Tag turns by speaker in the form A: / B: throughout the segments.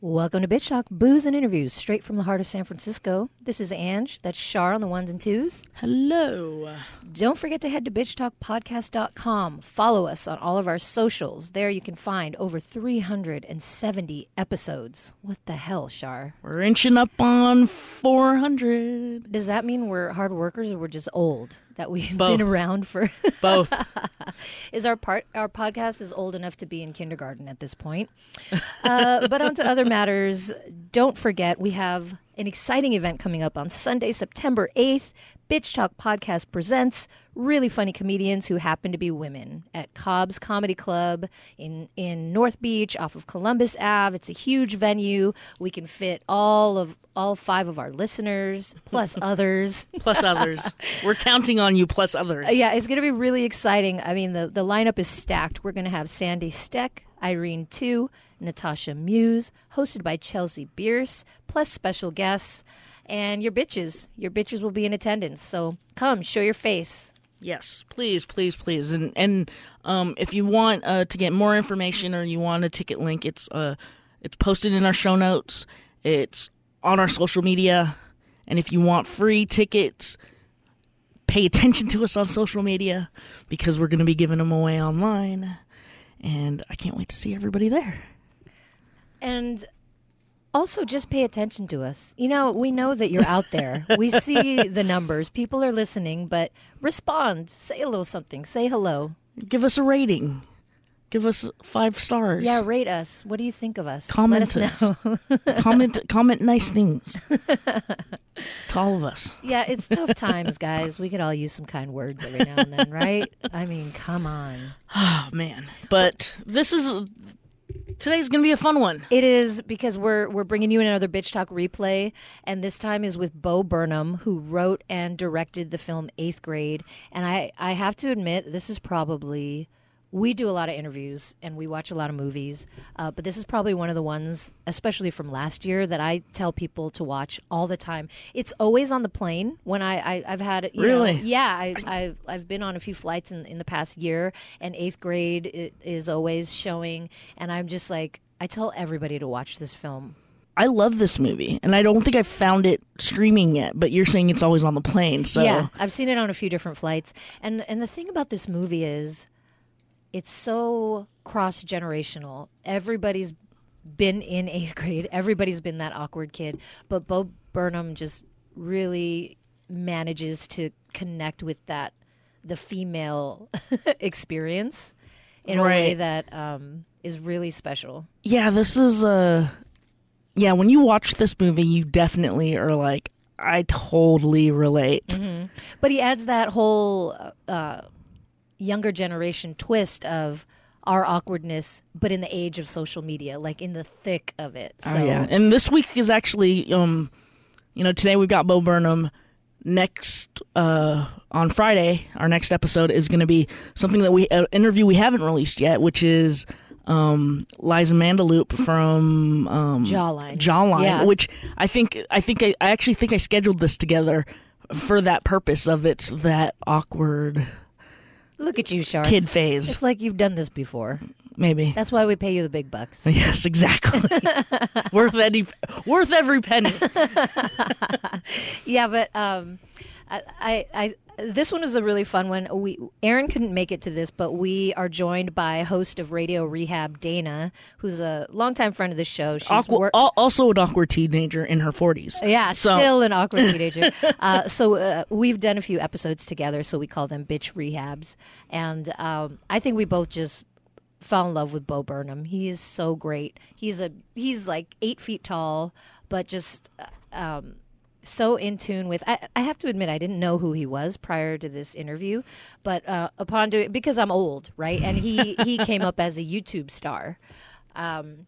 A: Welcome to Bitch Talk, booze and interviews straight from the heart of San Francisco. This is Ange, that's Shar on the ones and twos.
B: Hello.
A: Don't forget to head to bitchtalkpodcast.com. Follow us on all of our socials. There you can find over 370 episodes. What the hell, Shar?
B: We're inching up on 400.
A: Does that mean we're hard workers or we're just old? That we've
B: Both.
A: been around for
B: Both.
A: is our part our podcast is old enough to be in kindergarten at this point. Uh, but on to other matters. Don't forget we have an exciting event coming up on Sunday, September eighth. Bitch Talk Podcast presents really funny comedians who happen to be women at Cobb's Comedy Club in in North Beach off of Columbus Ave. It's a huge venue. We can fit all of all five of our listeners plus others.
B: plus others. We're counting on you, plus others.
A: Uh, Yeah, it's going to be really exciting. I mean, the, the lineup is stacked. We're going to have Sandy Steck, Irene Tu, Natasha Muse, hosted by Chelsea Bierce, plus special guests. And your bitches. Your bitches will be in attendance. So come, show your face.
B: Yes, please, please, please. And and um, if you want uh, to get more information or you want a ticket link, it's uh, it's posted in our show notes. It's on our social media. And if you want free tickets, pay attention to us on social media because we're going to be giving them away online. And I can't wait to see everybody there.
A: And also just pay attention to us. You know, we know that you're out there. we see the numbers. People are listening, but respond. Say a little something. Say hello.
B: Give us a rating. Give us five stars.
A: Yeah, rate us. What do you think of us?
B: Comment
A: Let us know.
B: comment comment nice things to all of us.
A: Yeah, it's tough times, guys. We could all use some kind words every now and then, right? I mean, come on.
B: Oh man! But this is today's gonna be a fun one.
A: It is because we're we're bringing you in another bitch talk replay, and this time is with Bo Burnham, who wrote and directed the film Eighth Grade. And I I have to admit, this is probably we do a lot of interviews and we watch a lot of movies, uh, but this is probably one of the ones, especially from last year, that I tell people to watch all the time. It's always on the plane when I, I I've had you know-
B: Really?
A: yeah I, I've I've been on a few flights in in the past year, and Eighth Grade i- is always showing, and I'm just like I tell everybody to watch this film.
B: I love this movie, and I don't think I've found it streaming yet. But you're saying it's always on the plane, so
A: Yeah, I've seen it on a few different flights, and and the thing about this movie is, it's so cross generational. Everybody's been in eighth grade. Everybody's been that awkward kid, but Bo Burnham just really manages to connect with that the female experience in a way
B: Right.
A: that um, is really special.
B: yeah. This is uh, yeah. When you watch this movie, you definitely are like, I totally relate.
A: Mm-hmm. But he adds that whole uh, younger generation twist of our awkwardness, but in the age of social media, like in the thick of it. So
B: Oh yeah, and this week is actually um, you know, today we've got Bo Burnham. Next uh, on Friday, our next episode is going to be something that we an interview we haven't released yet, which is um, Liza Mandelup from um,
A: Jawline.
B: Jawline,
A: Yeah.
B: which I think I think I, I actually think I scheduled this together for that purpose of it's that awkward
A: look at you, Sharks.
B: kid phase,
A: It's like you've done this before.
B: maybe.
A: That's why we pay you the big bucks.
B: Yes, exactly. worth any worth every penny.
A: yeah, but um, I, I, I, this one was a really fun one. We Aaron couldn't make it to this, but we are joined by host of Radio Rehab, Dana, who's a longtime friend of the show. She's
B: Awkward,
A: wor-
B: also an awkward teenager in her forties.
A: Yeah,
B: So-
A: still an awkward teenager. uh, so uh, we've done a few episodes together, so we call them bitch rehabs. And um, I think we both just fell in love with Bo Burnham. He is so great. He's a he's like eight feet tall, but just uh, um, so in tune with. I, I have to admit, I didn't know who he was prior to this interview, but uh, upon doing because I'm old, right? And he he came up as a YouTube star. Um,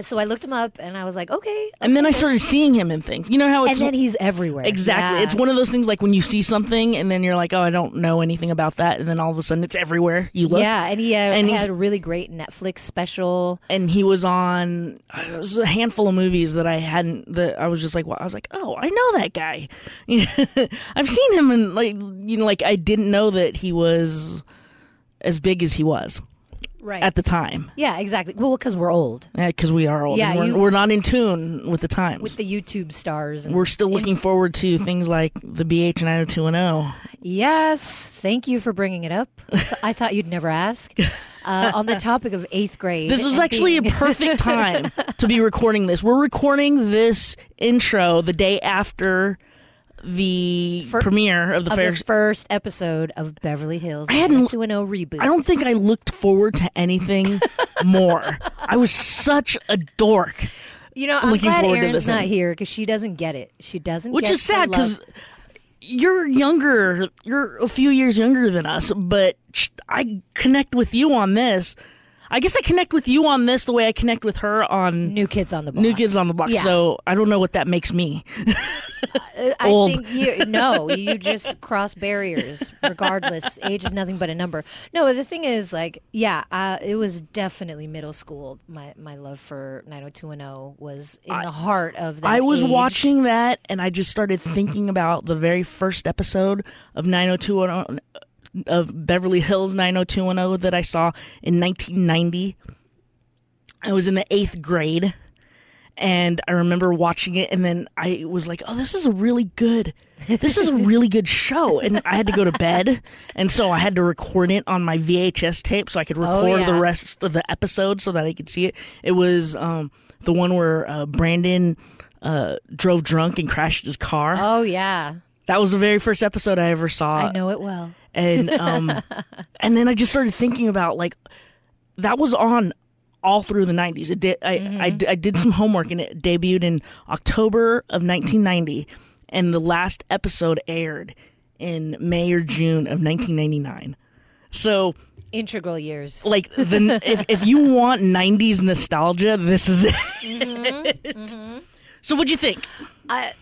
A: so I looked him up, and I was like, okay.
B: And then I started seeing him in things. You know how
A: and
B: it's
A: then he's everywhere.
B: exactly.
A: Yeah.
B: It's one of those things like when you see something and then you're like, oh, I don't know anything about that, and then all of a sudden it's everywhere. You look.
A: Yeah, and he, uh,
B: And he-
A: had a really great Netflix special.
B: And he was on uh, was a handful of movies that I hadn't. That I was just like, well, I was like, oh, I know that guy. I've seen him and like you know, like I didn't know that he was as big as he was.
A: Right.
B: at the time.
A: Yeah, exactly. Well, because we're old
B: because we are old.
A: Yeah,
B: we're,
A: you-
B: we're not in tune with the times.
A: with the YouTube stars. And
B: we're still looking forward to things like the BH 90210.
A: Yes, thank you for bringing it up. I thought you'd never ask. Uh, on the topic of eighth grade,
B: This is actually a perfect time to be recording this. We're recording this intro the day after the
A: For-
B: premiere of the
A: of
B: fair.
A: the first episode of Beverly Hills
B: I hadn't-
A: 90210 reboot.
B: I don't think I looked forward to anything more. I was such a dork,
A: You know, I'm
B: looking
A: glad
B: forward to this
A: not here because she doesn't get it. She doesn't.
B: which is sad because you're younger. You're a few years younger than us, but I connect with you on this. I guess I connect with you on this the way I connect with her on
A: New Kids on the Block.
B: New Kids on the Block.
A: Yeah.
B: So I don't know what that makes me.
A: Uh, I
B: old.
A: think you no, you just cross barriers. Regardless, age is nothing but a number. No, the thing is, like, yeah, uh, it was definitely middle school. My my love for 90210 was in the heart of that.
B: I was
A: age.
B: watching that and I just started thinking about the very first episode of 90210 of Beverly Hills 90210 that I saw in 1990. I was in the 8th grade and I remember watching it and then I was like, "Oh, this is a really good this is a really good show." And I had to go to bed and so I had to record it on my VHS tape so I could
A: Oh,
B: record the rest of the episode so that I could see it. It was um the one where uh, Brandon uh, drove drunk and crashed his car.
A: Oh yeah,
B: that was the very first episode I ever saw.
A: I know it well.
B: And um, and then I just started thinking about like that was on all through the 90s. It did, I,
A: Mm-hmm.
B: I, I did some homework and it debuted in October of 1990 and the last episode aired in May or June of 1999. So
A: Integral years.
B: like the if if you want 90s nostalgia, this is it.
A: Mm-hmm.
B: So what'd you think?
A: I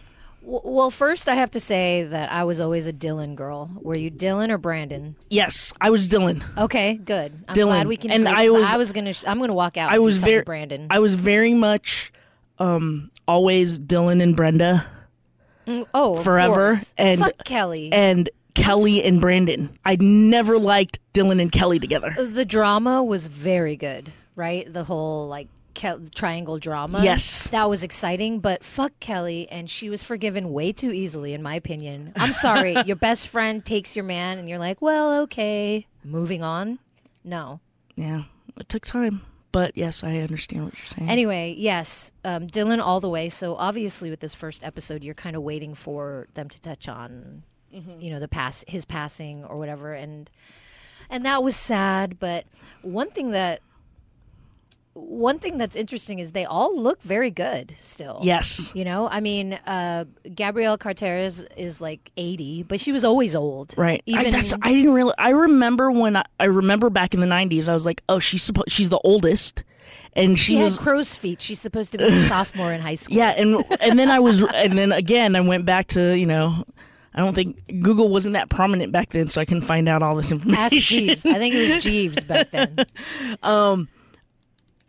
A: well, first I have to say that I was always a Dylan girl. Were you Dylan or Brandon?
B: Yes, I was Dylan.
A: Okay, good. I'm
B: Dylan.
A: glad we can.
B: And I was-
A: I was gonna. sh- I'm gonna walk out.
B: I was very
A: Brandon.
B: I was very much um always Dylan and Brenda
A: oh,
B: forever,
A: course.
B: and-
A: fuck Kelly.
B: and Kelly and Brandon. I never liked Dylan and Kelly together.
A: the drama was very good, right? The whole like Kel- triangle drama.
B: Yes.
A: that was exciting. But fuck Kelly, and she was forgiven way too easily, in my opinion. I'm sorry, your best friend takes your man, and you're like, well, okay, moving on. No.
B: Yeah, it took time, but yes, I understand what you're saying.
A: Anyway, yes, um, Dylan all the way. So obviously, with this first episode, you're kind of waiting for them to touch on, you know, the pass, his passing or whatever, and and that was sad. But one thing that one thing that's interesting is they all look very good still.
B: yes,
A: You know, I mean, uh, Gabrielle Carteris is like 80, but she was always old.
B: right. I,
A: Even
B: that's, I didn't really. I remember when I, I remember back in the '90s, I was like, oh, she's supposed she's the oldest, and she,
A: she had
B: was
A: crow's feet. She's supposed to be a sophomore in high school.
B: Yeah, and and then I was, and then again, I went back to you know, I don't think Google wasn't that prominent back then, so I couldn't find out all this information. Ask.
A: Jeeves. I think it was Jeeves back then.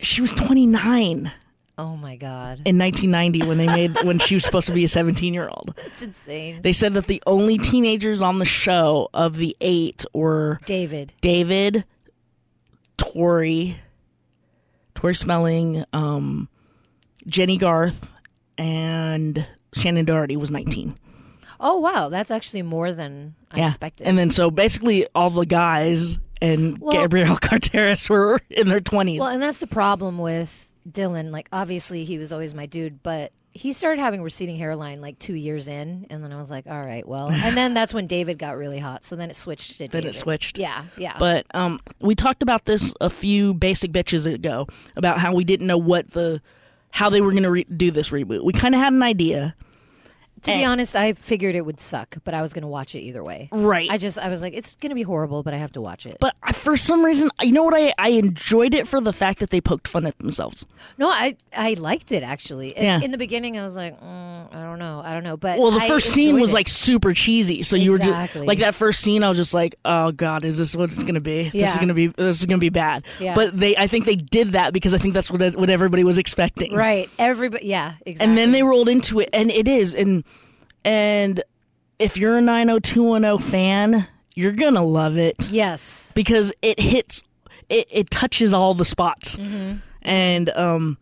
B: She was 29
A: Oh my god,
B: in 1990 when they made when she was supposed to be a 17 year old.
A: it's insane.
B: They said that the only teenagers on the show of the eight were
A: David.
B: David, Tori, Tori Spelling, um, Jennie Garth, and Shannen Doherty was 19.
A: Oh wow, that's actually more than I
B: yeah.
A: expected.
B: And then so basically all the guys and
A: Well-
B: Gabrielle Carteris were in their 20s.
A: well, and that's the problem with Dylan. Like, obviously, he was always my dude, but he started having receding hairline like two years in, and then I was like, all right, well, and then that's when David got really hot. So then it switched to David.
B: Then it switched.
A: Yeah, yeah.
B: But um, we talked about this a few basic bitches ago about how we didn't know what the how they were going to re- do this reboot. We kind of had an idea,
A: to be honest, I figured it would suck, but I was going to watch it either way.
B: right?
A: I just, I was like, it's going to be horrible, but I have to watch it.
B: but I, for some reason, you know what? I I enjoyed it for the fact that they poked fun at themselves.
A: No, I I liked it actually. In,
B: Yeah.
A: in the beginning, I was like, mm, I don't know, I don't know. But
B: Well, the
A: I
B: first scene was
A: it.
B: like super cheesy, so you were
A: Exactly.
B: just like that first scene. I was just like, oh god, is this what it's gonna be? This is gonna be this is gonna be bad.
A: Yeah.
B: But they, I think they did that because I think that's what what everybody was expecting.
A: right. Everybody, yeah, exactly.
B: and then they rolled into it and it is and and if you're a 90210 fan you're gonna love it
A: yes,
B: because it hits it, it touches all the spots,
A: Mm-hmm.
B: and um,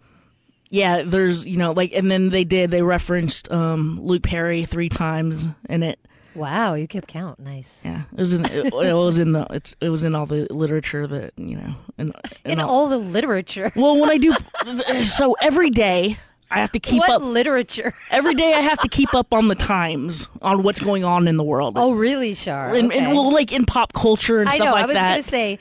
B: yeah, there's you know like, and then they did they referenced um Luke Perry three times in it.
A: Wow, you kept count. Nice.
B: Yeah, it was in it, it was in the it's it was in all the literature that you know and, and
A: In all the literature.
B: well when I do so every day I have to keep
A: what
B: up
A: literature?
B: every day I have to keep up on the times on what's going on in the world.
A: Oh, really, Shar?
B: and, and well, like in pop culture and
A: I
B: stuff
A: know.
B: like that.
A: I was
B: that.
A: gonna say,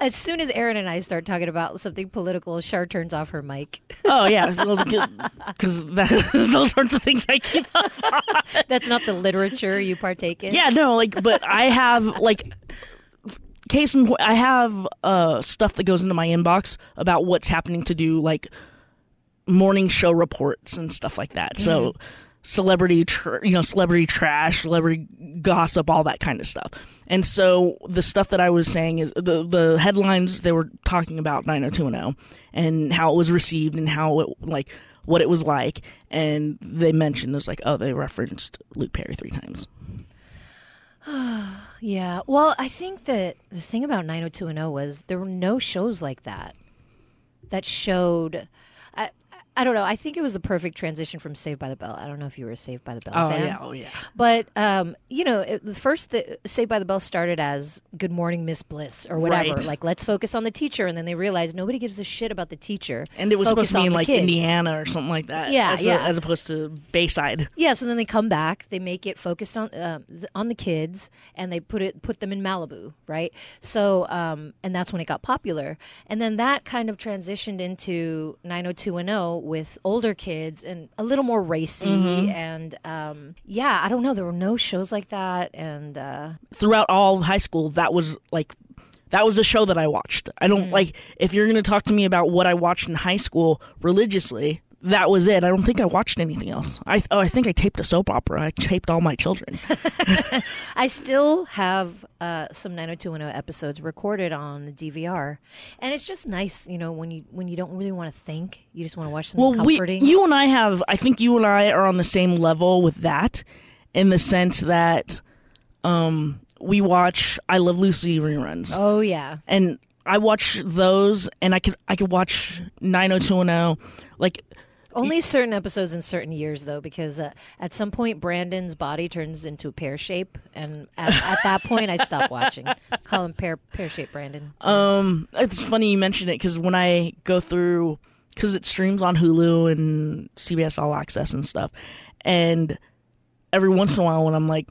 A: as soon as Aaron and I start talking about something political, Char turns off her mic.
B: Oh yeah, because those aren't the things I keep up.
A: That's not the literature you partake in.
B: Yeah, no, like, but I have like case in point, I have uh stuff that goes into my inbox about what's happening to do like morning show reports and stuff like that. So mm-hmm. celebrity, tr- you know, celebrity trash, celebrity gossip, all that kind of stuff. And so the stuff that I was saying is the the headlines they were talking about 90210 and how it was received and how it like what it was like and they mentioned it's like oh they referenced Luke Perry three times.
A: Yeah. Well, I think that the thing about 90210 was there were no shows like that that showed. I, I don't know. I think it was the perfect transition from Saved by the Bell. I don't know if you were a Saved by the Bell
B: Oh
A: fan.
B: yeah, oh yeah.
A: But um, you know, it, the first the Saved by the Bell started as "Good Morning, Miss Bliss" or whatever.
B: Right.
A: Like, let's focus on the teacher, and then they realized nobody gives a shit about the teacher.
B: And it was
A: Focus
B: supposed to be in like
A: kids.
B: Indiana or something like that.
A: Yeah,
B: as, a-
A: yeah.
B: as opposed to Bayside.
A: Yeah, so then they come back, they make it focused on um, th- on the kids, and they put it put them in Malibu, right? So, um, and that's when it got popular, and then that kind of transitioned into 90210 with older kids and a little more racy, and um, yeah, I don't know, there were no shows like that, and uh,
B: Throughout all high school, that was like that was a show that I watched. I don't like if you're going to talk to me about what I watched in high school religiously. That was it. I don't think I watched anything else. I oh, I think I taped a soap opera. I taped all my children.
A: I still have uh, some 90210 episodes recorded on the DVR, and it's just nice, you know, when you when you don't really want to think, you just want to watch something
B: well, we, you and I have. I think you and I are on the same level with that, in the sense that, um, we watch I Love Lucy reruns.
A: oh yeah.
B: and I watch those, and I could I could watch 90210. Like
A: Only certain episodes in certain years, though, because uh, at some point Brandon's body turns into a pear shape, and at, at that point I stopped watching. Call him pear pear shape Brandon.
B: um, it's funny you mention it because when I go through, because it streams on Hulu and CBS All Access and stuff, and every once in a while when I'm like,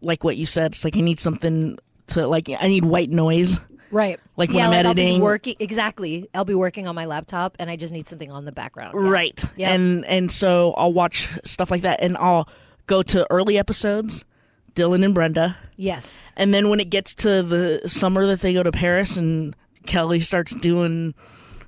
B: like what you said, it's like I need something to like I need white noise.
A: Right.
B: Like when
A: yeah,
B: I'm
A: like I'll
B: editing-
A: be working exactly. I'll be working on my laptop, and I just need something on the background. Yeah.
B: Right.
A: Yep.
B: And and so I'll watch stuff like that, and I'll go to early episodes, Dylan and Brenda.
A: Yes.
B: And then when it gets to the summer that they go to Paris and Kelly starts doing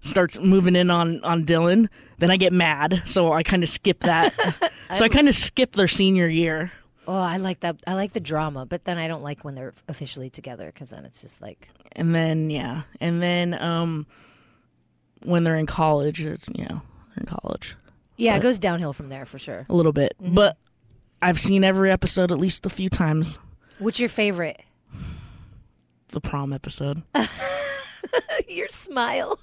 B: starts moving in on on Dylan, then I get mad. So I kind of skip that. so I kind of skip their senior year.
A: Oh, I like that. I like the drama, but then I don't like when they're officially together because then it's just like
B: And then yeah, and then um when they're in college, it's you know, they're in college
A: yeah, it goes downhill from there for sure.
B: a little bit. But I've seen every episode at least a few times.
A: What's your favorite?
B: The prom episode.
A: your smile.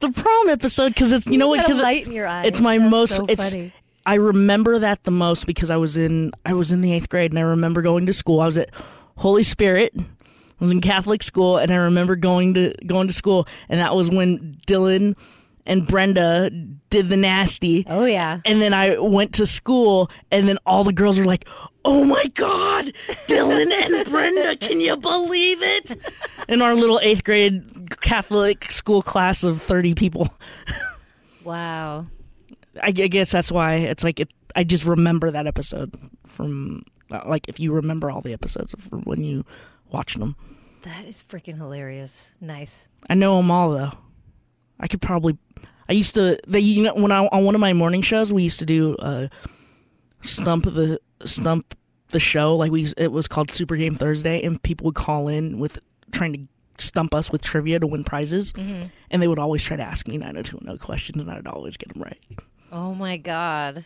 B: The prom episode because it's you know what because
A: light in your eye.
B: it's my
A: That's
B: most
A: so
B: it's
A: funny.
B: I remember that the most because I was in I was in the eighth grade and I remember going to school. I was at Holy Spirit. I was in Catholic school and I remember going to going to school and that was when Dylan and Brenda did the nasty.
A: Oh yeah.
B: And then I went to school and then all the girls were like, "Oh my god, Dylan and Brenda, can you believe it?" In our little 8th grade Catholic school class of 30 people.
A: Wow.
B: I, I guess that's why it's like it, I just remember that episode from uh, like if you remember all the episodes of when you watched them.
A: That is freaking hilarious. Nice.
B: I know them all though. I could probably. I used to. They you know when I on one of my morning shows we used to do uh, stump the stump the show like we it was called Super Game Thursday and people would call in with trying to stump us with trivia to win prizes and they would always try to ask me 90210 questions and I'd always get them right.
A: Oh my god.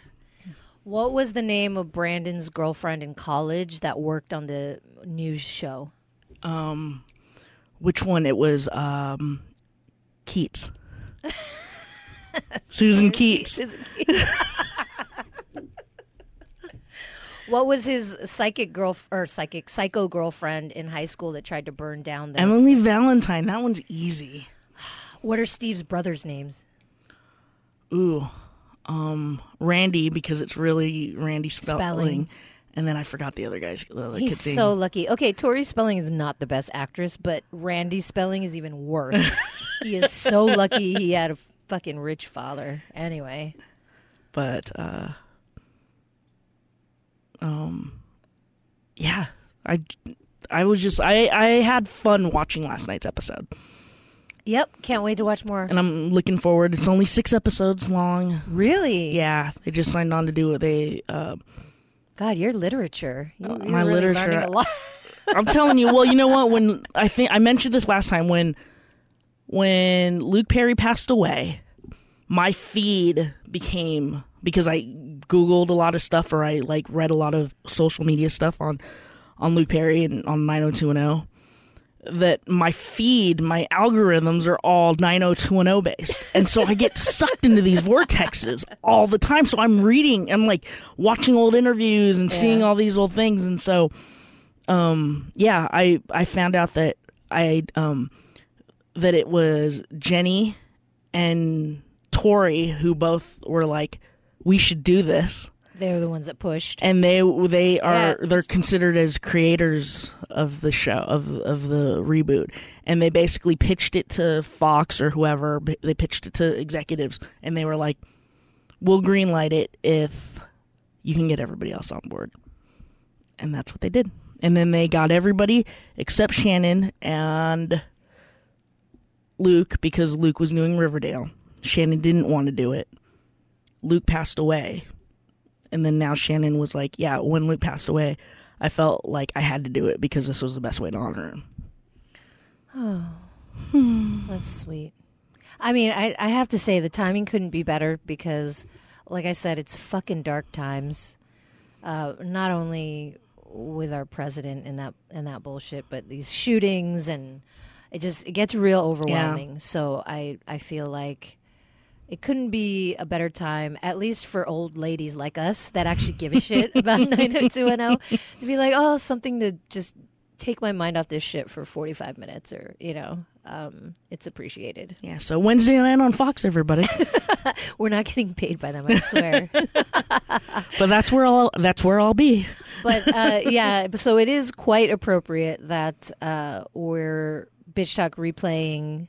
A: What was the name of Brandon's girlfriend in college that worked on the news show?
B: Um, which one? It was um, Keats. Susan Keats.
A: Susan Keats. what was his psychic girl or psychic psycho girlfriend in high school that tried to burn down the?
B: Emily Valentine. That one's easy.
A: What are Steve's brothers' names?
B: Ooh, um, Randy because it's really Randy spelling.
A: Spelling.
B: And then I forgot the other guy's. The other
A: He's so lucky. Okay, Tori Spelling is not the best actress, but Randy Spelling is even worse. he is so lucky he had a fucking rich father. Anyway,
B: but uh um yeah i i was just i i had fun watching last night's episode
A: yep, can't wait to watch more.
B: and i'm looking forward it's only six episodes long
A: Really?
B: yeah they just signed on to do it they uh
A: God, your literature. You,
B: Uh,
A: you're
B: my
A: really
B: literature-
A: a lot.
B: i'm telling you well you know what when i think i mentioned this last time when when luke perry passed away my feed became because i googled a lot of stuff or i like read a lot of social media stuff on on luke perry and on 90210 that my feed my algorithms are all 90210 based. And so i get sucked into these vortexes all the time. So i'm reading i'm like watching old interviews and seeing all these old things. And so um yeah i i found out that i um that it was jenny and tori who both were like we should do this.
A: They're the ones that pushed.
B: and they they are
A: Yeah.
B: they're considered as creators of the show of of the reboot. And they basically pitched it to Fox or whoever. They pitched it to executives. And they were like we'll greenlight it if you can get everybody else on board. And that's what they did. And then they got everybody except Shannen and Luke because Luke was doing Riverdale. Shannen didn't want to do it. Luke passed away. And then now Shannen was like, "Yeah, when Luke passed away, I felt like I had to do it because this was the best way to honor him."
A: Oh, that's sweet. I mean, I, I have to say the timing couldn't be better because, like I said, it's fucking dark times. Uh, not only with our president and that and that bullshit, but these shootings and it just it gets real overwhelming. So I I feel like it couldn't be a better time, at least for old ladies like us that actually give a shit about 90210, to be like, oh, something to just take my mind off this shit for 45 minutes or, you know, um, it's appreciated.
B: Yeah, so Wednesday night on Fox, everybody.
A: We're not getting paid by them, I swear.
B: but that's where I'll that's where I'll be.
A: but uh, yeah, so it is quite appropriate that uh, we're bitch talk replaying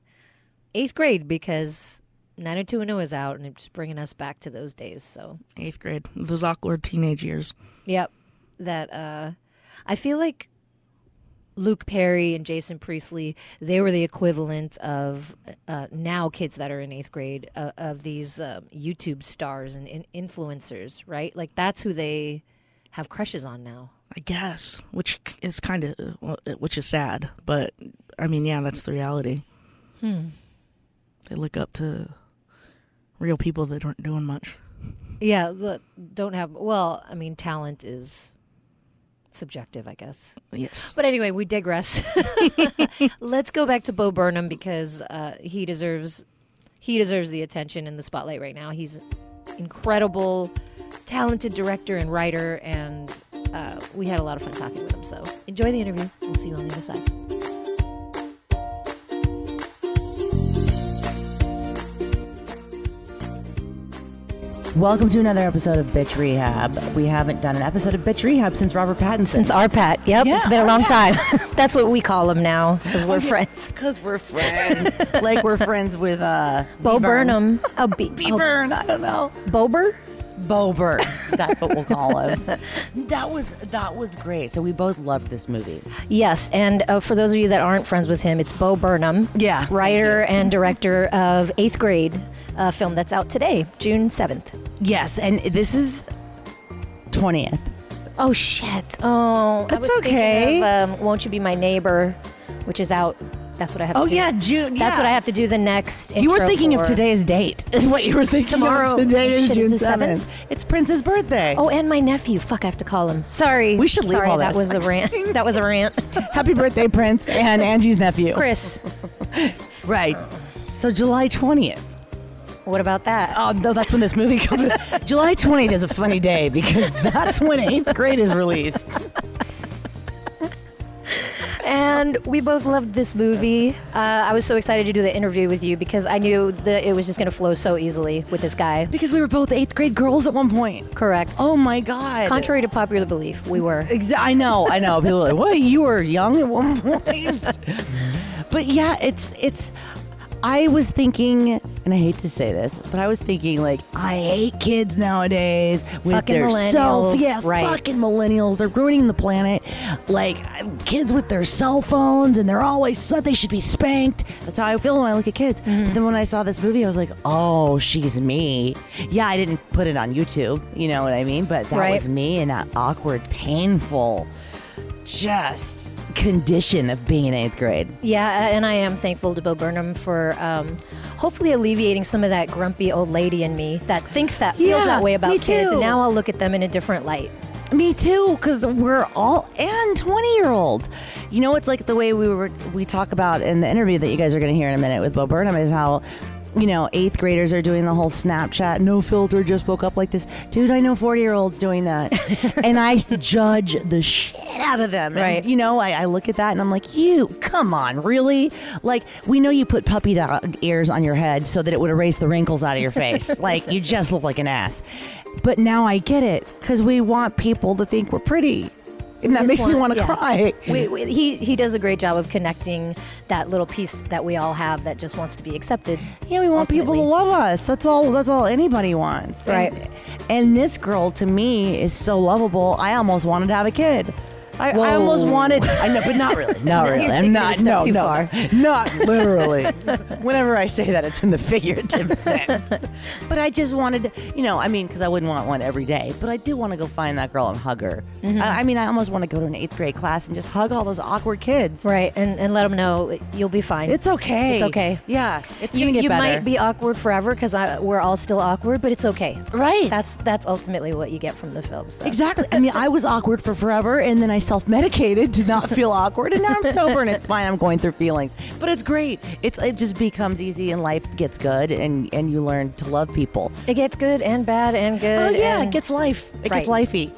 A: eighth grade because 90210 is out and it's bringing us back to those days. So
B: Eighth grade, those awkward teenage years.
A: Yep. That uh I feel like Luke Perry and Jason Priestley, they were the equivalent of uh, now kids that are in eighth grade uh, of these um, YouTube stars and in- influencers, right? Like that's who they have crushes on now.
B: I guess, which is kind of which is sad, but I mean, yeah, that's the reality.
A: Hmm.
B: They look up to real people that aren't doing much.
A: Yeah, look, don't have. Well, I mean, talent is subjective, I guess.
B: Yes.
A: But anyway, we digress. Let's go back to Bo Burnham because uh, he deserves he deserves the attention in the spotlight right now. He's incredible, talented director and writer, and uh, we had a lot of fun talking with him. So enjoy the interview. We'll see you on the other side.
C: Welcome to another episode of Bitch Rehab. We haven't done an episode of Bitch Rehab since Robert Pattinson.
A: Since our Pat, yep,
C: Yeah,
A: it's been a long
C: Pat.
A: time. That's what we call him now because we're friends.
C: because we're friends, like we're friends with uh,
A: Bo Burnham, oh, B-
C: Bee
A: oh,
C: Burn. I don't know.
A: Bober.
C: Bober. That's what we'll call him. that was that was great. So we both loved this movie.
A: Yes, and uh, for those of you that aren't friends with him, it's Bo Burnham.
C: Yeah,
A: Writer and director of Eighth Grade, a film that's out today, June 7th.
C: Yes, and this is twentieth.
A: Oh, shit. Oh,
C: That's okay.
A: Of, um, Won't You Be My Neighbor, which is out That's what I have.
C: Oh,
A: to do.
C: Oh yeah, June-
A: That's
C: yeah.
A: what I have to do the next.
C: You were thinking of today's date, is what you were thinking.
A: Tomorrow-
C: Of. Today is June
A: the
C: seventh.
A: 7th?
C: It's Prince's birthday.
A: Oh, and my nephew. Fuck, I have to call him. Sorry.
C: We should leave
A: Sorry,
C: all
A: that
C: this.
A: was a rant. that was a rant.
C: happy birthday, Prince, and Angie's nephew.
A: Chris,
C: Right. So July twentieth.
A: What about that?
C: Oh no, that's when this movie comes. July twentieth is a funny day because that's when eighth grade is released.
A: And we both loved this movie. Uh, I was so excited to do the interview with you because I knew that it was just going to flow so easily with this guy.
C: Because we were both eighth grade girls at one point.
A: Correct.
C: Oh my god.
A: Contrary to popular belief, we were.
C: Exa- I know, I know. People are like, "What? You were young at one point." but yeah, it's it's. I was thinking, and I hate to say this, but I was thinking like, I hate kids nowadays with
A: Fucking
C: their cell.
A: millennials,
C: Yeah,
A: right.
C: fucking millennials. They're ruining the planet. Like kids with their cell phones, and they're always they should be spanked. That's how I feel when I look at kids.
A: Mm-hmm.
C: But then when I saw this movie, I was like, oh, she's me. Yeah, I didn't put it on YouTube. You know what I mean? But that
A: Right.
C: was me in that awkward, painful, just condition of being in eighth grade.
A: Yeah, and I am thankful to Bo Burnham for um, hopefully alleviating some of that grumpy old lady in me that thinks that feels
C: Yeah,
A: that way about kids.
C: too.
A: And now I'll look at them in a different light.
C: Me too, because we're all and twenty year olds. You know, it's like the way we were we talk about in the interview that you guys are going to hear in a minute with Bo Burnham is how. You know, eighth graders are doing the whole Snapchat, no filter, just woke up like this. Dude, I know 40 year olds doing that. and I judge the shit out of them. And,
A: Right.
C: you know, I, I look at that and I'm like, you, come on, really? Like, we know you put puppy dog ears on your head so that it would erase the wrinkles out of your face. like, you just look like an ass. But now I get it because we want people to think we're pretty. And that makes me want to
A: yeah.
C: cry.
A: We, we, he he does a great job of connecting that little piece that we all have that just wants to be accepted.
C: Yeah, we want people to love us. That's all. That's all anybody wants.
A: Right.
C: And, and this girl, to me, is so lovable. I almost wanted to have a kid. I, I almost wanted. I know, but not really. Not
A: You're
C: really. I'm
A: it a
C: not.
A: step
C: No,
A: too
C: no.
A: far.
C: Not literally. Whenever I say that, it's in the figurative sense. But I just wanted, to, you know, I mean, because I wouldn't want one every day, but I do want to go find that girl and hug her.
A: Mm-hmm.
C: I, I mean, I almost want to go to an eighth grade class and just hug all those awkward kids.
A: Right, and, and let them know you'll be fine.
C: It's okay.
A: It's okay.
C: Yeah, it's
A: you
C: gonna get
A: you
C: better.
A: might be awkward forever because we're all still awkward, but it's okay.
C: right.
A: That's that's ultimately what you get from the film. So.
C: Exactly. I mean, I was awkward for forever, and then I self-medicated to not feel awkward, and now I'm sober and it's fine. I'm going through feelings, but it's great. It's it just becomes easy, and life gets good, and and you learn to love people.
A: It gets good and bad and good.
C: Oh yeah,
A: and-
C: it gets life. It
A: Right.
C: gets lifey.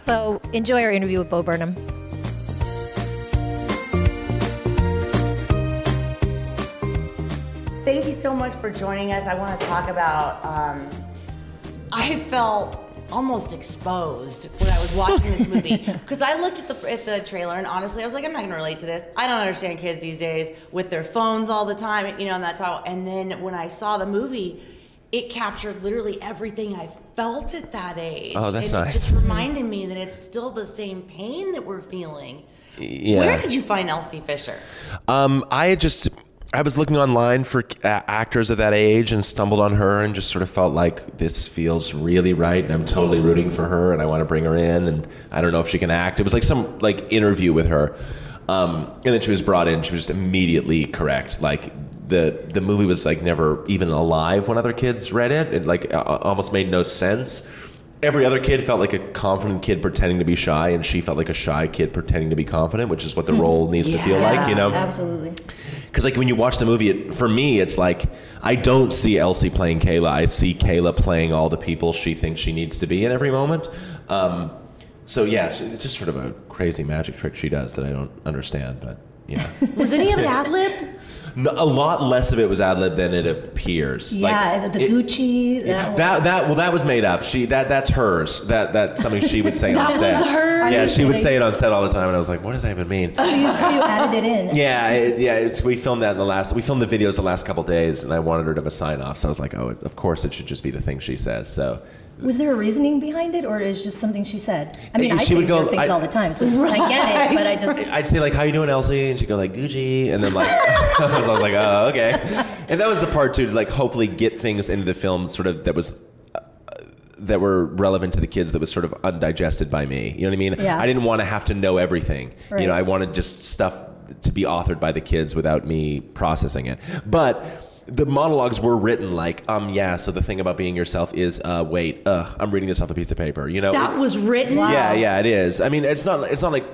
A: So enjoy our interview with Bo Burnham.
C: Thank you so much for joining us. I want to talk about. Um, I felt almost exposed when I was watching this movie because I looked at the at the trailer and honestly, I was like, I'm not to relate to this. I don't understand kids these days with their phones all the time, you know, and that's how. And then when I saw the movie. It captured literally everything I felt at that age.
D: Oh, that's
C: and It
D: nice.
C: just reminded me that it's still the same pain that we're feeling.
D: Yeah.
C: Where did you find Elsie Fisher?
D: Um, I had just I was looking online for uh, actors of that age and stumbled on her and just sort of felt like this feels really right and I'm totally rooting for her and I want to bring her in and I don't know if she can act. It was like some like interview with her. Um, and then she was brought in. She was just immediately correct. Like the the movie was like never even alive when other kids read it. It like uh, almost made no sense. Every other kid felt like a confident kid pretending to be shy, and she felt like a shy kid pretending to be confident, which is what the role needs to feel like, you know.
A: Absolutely.
D: Because like when you watch the movie, it, for me, it's like I don't see Elsie playing Kayla. I see Kayla playing all the people she thinks she needs to be in every moment. Um, so yeah, it's just sort of a crazy magic trick she does that I don't understand. But yeah,
C: Was any of it ad libbed?
D: No, a lot less of it was ad lib than it appears.
A: Yeah,
D: Like,
A: the
D: it-
A: Gucci. That,
D: that that well that was made up. She that that's hers. That that's something she would say on
C: That was
D: set.
C: hers?
D: Yeah, she would say it on set all the time, and I was like, what does that even mean?
A: so you, so you added it in.
D: Yeah, it, yeah. We filmed that in the last. We filmed the videos the last couple days, and I wanted her to have a sign off. So I was like, oh, of course it should just be the thing she says. So
A: Was there a reasoning behind it, or is it just something she said? I mean,
D: She
A: I say
D: would go-
A: things
D: I-
A: all the time, so I get it, but I just.
D: I'd say like, how you doing, Elsie? And she'd go like Gucci, and then like, I was like, oh, okay. And that was the part too, to like hopefully get things into the film sort of that was. uh, That were relevant to the kids, that was sort of undigested by me. You know what I mean?
A: Yeah.
D: I didn't want to have to know everything.
A: Right.
D: You know, I wanted just stuff to be authored by the kids without me processing it. But the monologues were written like, um, yeah. So the thing about being yourself is, uh, wait, uh, I'm reading this off a piece of paper. You know,
C: That was written.
D: yeah, yeah, it is. I mean, it's not. It's not like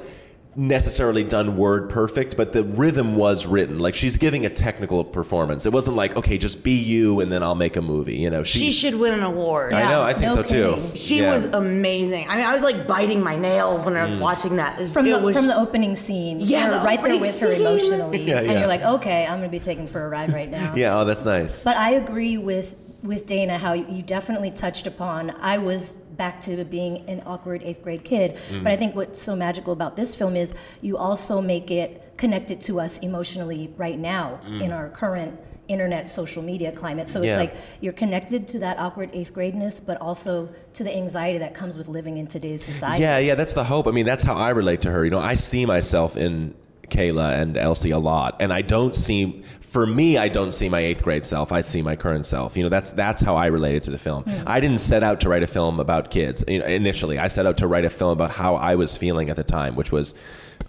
D: necessarily done word perfect, but the rhythm was written. Like she's giving a technical performance. It wasn't like, okay, just be you and then I'll make a movie. You know,
C: She should win an award.
D: I know. I think
A: no
D: so too.
C: She
D: Yeah.
C: was amazing. I mean, I was like biting my nails when I was mm. watching that.
E: From
C: It
E: the
C: was-
E: from the opening scene,
C: Yeah,
E: you're
C: the
E: right there
C: opening
E: with her emotionally,
D: Yeah,
E: and you're like, okay, I'm gonna be taken for a ride right now.
D: Yeah. Oh, that's nice.
E: But I agree with with Dana how you definitely touched upon. I was back to being an awkward eighth grade kid,
D: Mm.
E: but I think what's so magical about this film is you also make it connected to us emotionally right now in our current internet social media climate. So it's
D: Mm.
E: Like you're connected to that awkward eighth gradeness, but also to the anxiety that comes with living in today's society.
D: Yeah, yeah, that's the hope. I mean, that's how I relate to her. You know, I see myself in Kayla and Elsie a lot, and I don't see. For me, I don't see my eighth grade self. I see my current self. You know, that's that's how I related to the film. Hmm. I didn't set out to write a film about kids you know, initially. I set out to write a film about how I was feeling at the time, which was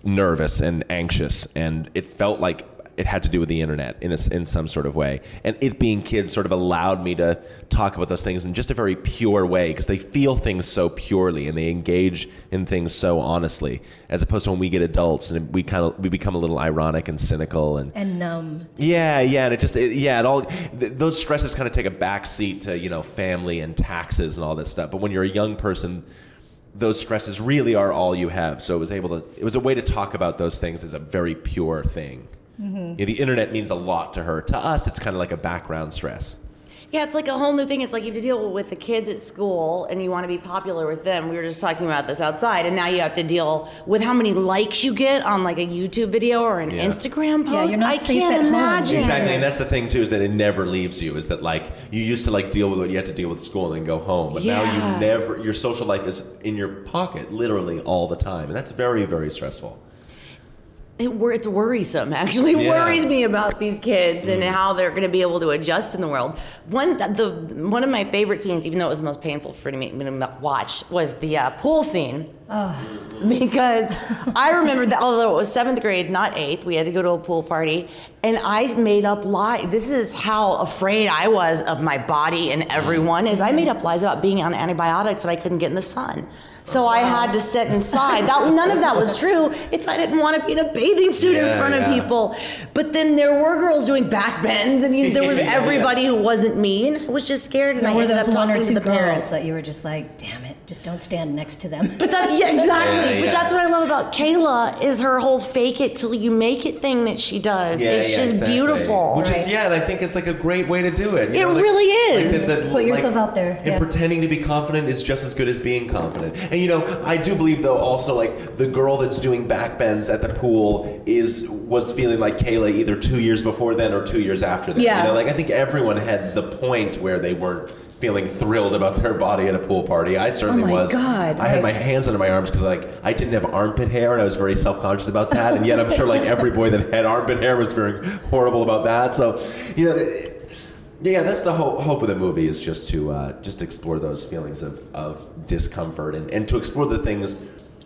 D: nervous and anxious, and it felt like it had to do with the internet in a, in some sort of way. And it being kids sort of allowed me to talk about those things in just a very pure way because they feel things so purely and they engage in things so honestly, as opposed to when we get adults and we kind of we become a little ironic and cynical and.
E: And numb.
D: Yeah, yeah, and it just it, yeah, it all th- those stresses kind of take a back seat to you know family and taxes and all this stuff. But when you're a young person, those stresses really are all you have. So it was able to it was a way to talk about those things as a very pure thing.
C: Mm.
D: Yeah, the internet means a lot to her. To us, it's kind of like a background stress.
C: Yeah, it's like a whole new thing. It's like you have to deal with the kids at school and you want to be popular with them. We were just talking about this outside, and now you have to deal with how many likes you get on like a YouTube video or an
D: Yeah.
C: Instagram post.
E: Yeah, you're not
C: I
E: safe
C: can't
E: at home.
C: imagine.
D: Exactly, and that's the thing too is that it never leaves you. Is that like you used to like deal with what you had to deal with school and then go home, but now you never. Your social life is in your pocket literally all the time, and that's very very stressful.
C: It, it's worrisome, actually.
D: Yeah. Mm.
C: worries me about these kids and how they're going to be able to adjust in the world. One, the one of my favorite scenes, even though it was the most painful for me to watch, was the uh, pool scene. Because I remember that, although it was seventh grade, not eighth, we had to go to a pool party, and I made up lies. This is how afraid I was of my body and everyone. Is I made up lies about being on antibiotics and I couldn't get in the sun. So I had to sit inside. That none of that was true. It's I didn't want to be in a bathing suit in
D: Yeah,
C: front of people. But then there were girls doing back bends, and you, there was
D: Yeah, yeah.
C: everybody who wasn't me, and I was just scared. And
E: There
C: I
E: were
C: ended
E: those
C: up
E: one
C: talking
E: or
C: to the
E: girls
C: parents.
E: that you were just like, damn it, just don't stand next to them.
C: But that's yeah, exactly.
D: Yeah,
C: But that's what I love about Kayla is her whole fake it till you make it thing that she does. it's just
D: exactly.
C: beautiful.
D: Which is
E: Right.
D: yeah, and I think it's like a great way to do it. you
C: It
D: know, like-
C: really
D: like
C: is.
D: that- that,
E: Put yourself out there,
D: And pretending to be confident is just as good as being confident. And you know, I do believe though also like the girl that's doing back bends at the pool is was feeling like Kayla either two years before then or two years after that.
C: Yeah.
D: You know, like I think everyone had the point where they weren't feeling thrilled about their body at a pool party. I certainly
C: Oh
D: was.
C: God,
D: I had my hands under my arms because like I didn't have armpit hair and I was very self conscious about that. And yet I'm sure like every boy that had armpit hair was very horrible about that. So you know. it- yeah, that's the hope, hope of the movie is just to uh, just explore those feelings of, of discomfort and, and to explore the things,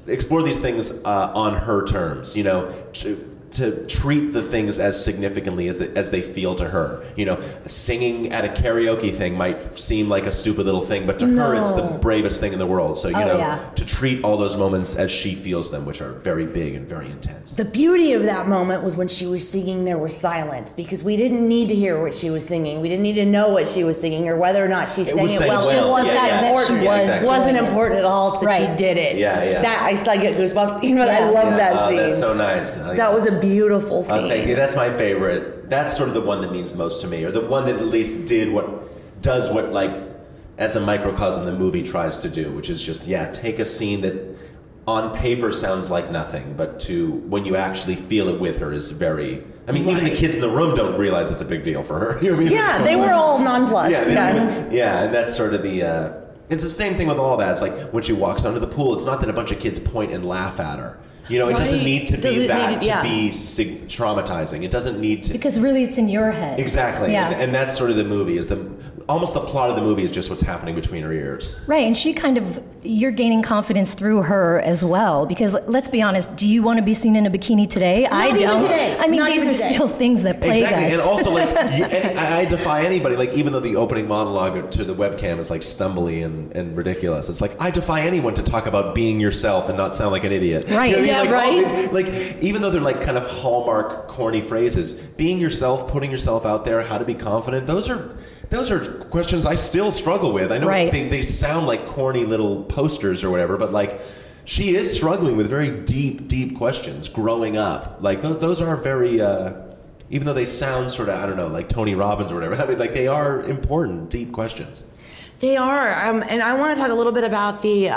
D: explore these things uh, on her terms. You know, to, to treat the things as significantly as, as they feel to her. You know, singing at a karaoke thing might seem like a stupid little thing, but to her it's the bravest thing in the world. So you
E: Oh,
D: know,
E: yeah.
D: to treat all those moments as she feels them, which are very big and very intense.
C: The beauty of that moment was when she was singing, there was silence because we didn't need to hear what she was singing. We didn't need to know what she was singing or whether or not she sang
D: was
C: it well.
D: well.
C: Just was
D: Yeah,
C: that
D: yeah.
C: important.
D: Yeah, exactly.
C: wasn't important at all that she did it.
D: Yeah, yeah.
C: That I still get goosebumps, but I
E: Yeah.
C: love
D: Yeah,
C: that
D: oh,
C: scene.
D: That's so nice. Oh,
C: that was a beautiful scene.
D: Oh, thank you. That's my favorite. That's sort of the one that means most to me, or the one that at least did what does what like as a microcosm the movie tries to do, which is just yeah, take a scene that on paper sounds like nothing, but to when you actually feel it with her is very. I mean, even the kids in the room don't realize it's a big deal for her. You know what I mean?
C: Yeah, they were all nonplussed.
D: Yeah, they
C: Yeah.
D: even- yeah, and that's sort of the. Uh, it's the same thing with all that. It's like when she walks onto the pool. It's not that a bunch of kids point and laugh at her. You know, it doesn't need to be
C: Doesn't
D: that
C: need-
D: to
C: yeah.
D: be sig- traumatizing. It doesn't need to.
E: because really it's in your head.
D: Exactly,
E: Yeah.
D: and, and that's sort of the movie. Is the almost the plot of the movie is just what's happening between her ears.
E: Right, and she kind of, you're gaining confidence through her as well. Because let's be honest, do you want to be seen in a bikini today? I don't.
C: today.
E: I mean,
C: Not
E: these
C: even
E: are
C: today.
E: still things that plague
D: exactly,
E: us.
D: and also like y- any, I I defy anybody. Like even though the opening monologue to the webcam is like stumbly and, and ridiculous, it's like I defy anyone to talk about being yourself and not sound like an idiot.
E: Right,
D: You know what I
E: yeah,
D: mean?
E: right.
D: Like, like even though they're like kind of hallmark corny phrases, being yourself, putting yourself out there, how to be confident. Those are those are questions I still struggle with. I know
E: Right.
D: they, they sound like corny little posters or whatever, but like. She is struggling with very deep, deep questions growing up. Like th- those are very, uh, even though they sound sort of, I don't know, like Tony Robbins or whatever. I mean, like they are important, deep questions.
C: They are, um, and I want to talk a little bit about the.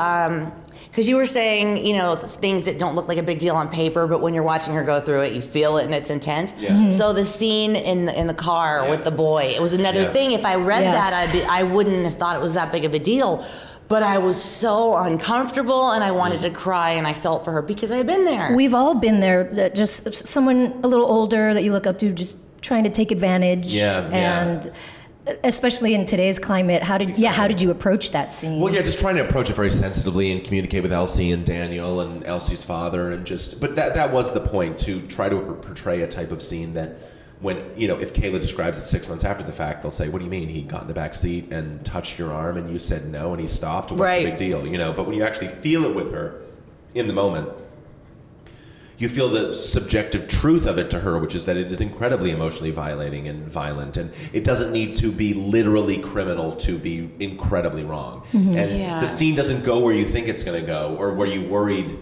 C: Because you were saying, you know, things that don't look like a big deal on paper, but when you're watching her go through it, you feel it and it's intense.
D: Yeah. Mhm.
C: So the scene in in the car
D: Yeah.
C: with the boy, it was another
D: Yeah.
C: thing. If I read
E: Yes.
C: that, I'd be, I wouldn't have thought it was that big of a deal. But I was so uncomfortable, and I wanted to mm-hmm. cry, and I felt for her because I had been there.
E: We've all been there. That just uh, someone a little older that you look up to, just trying to take advantage.
D: Yeah, yeah.
E: And especially in today's climate, how did yeah, how did you approach that scene?
D: Well, yeah, just trying to approach it very sensitively and communicate with Elsie and Daniel and Elsie's father, and just. But that that was the point to try to portray a type of scene that, when you know, if Kayla describes it six months after the fact, they'll say, "What do you mean he got in the back seat and touched your arm and you said no and he stopped? What's
C: Right.
D: the big deal?" You know. But when you actually feel it with her, in the moment. You feel the subjective truth of it to her, which is that it is incredibly emotionally violating and violent, and it doesn't need to be literally criminal to be incredibly wrong. Mm-hmm. And
C: Yeah.
D: the scene doesn't go where you think it's going to go, or where you worried.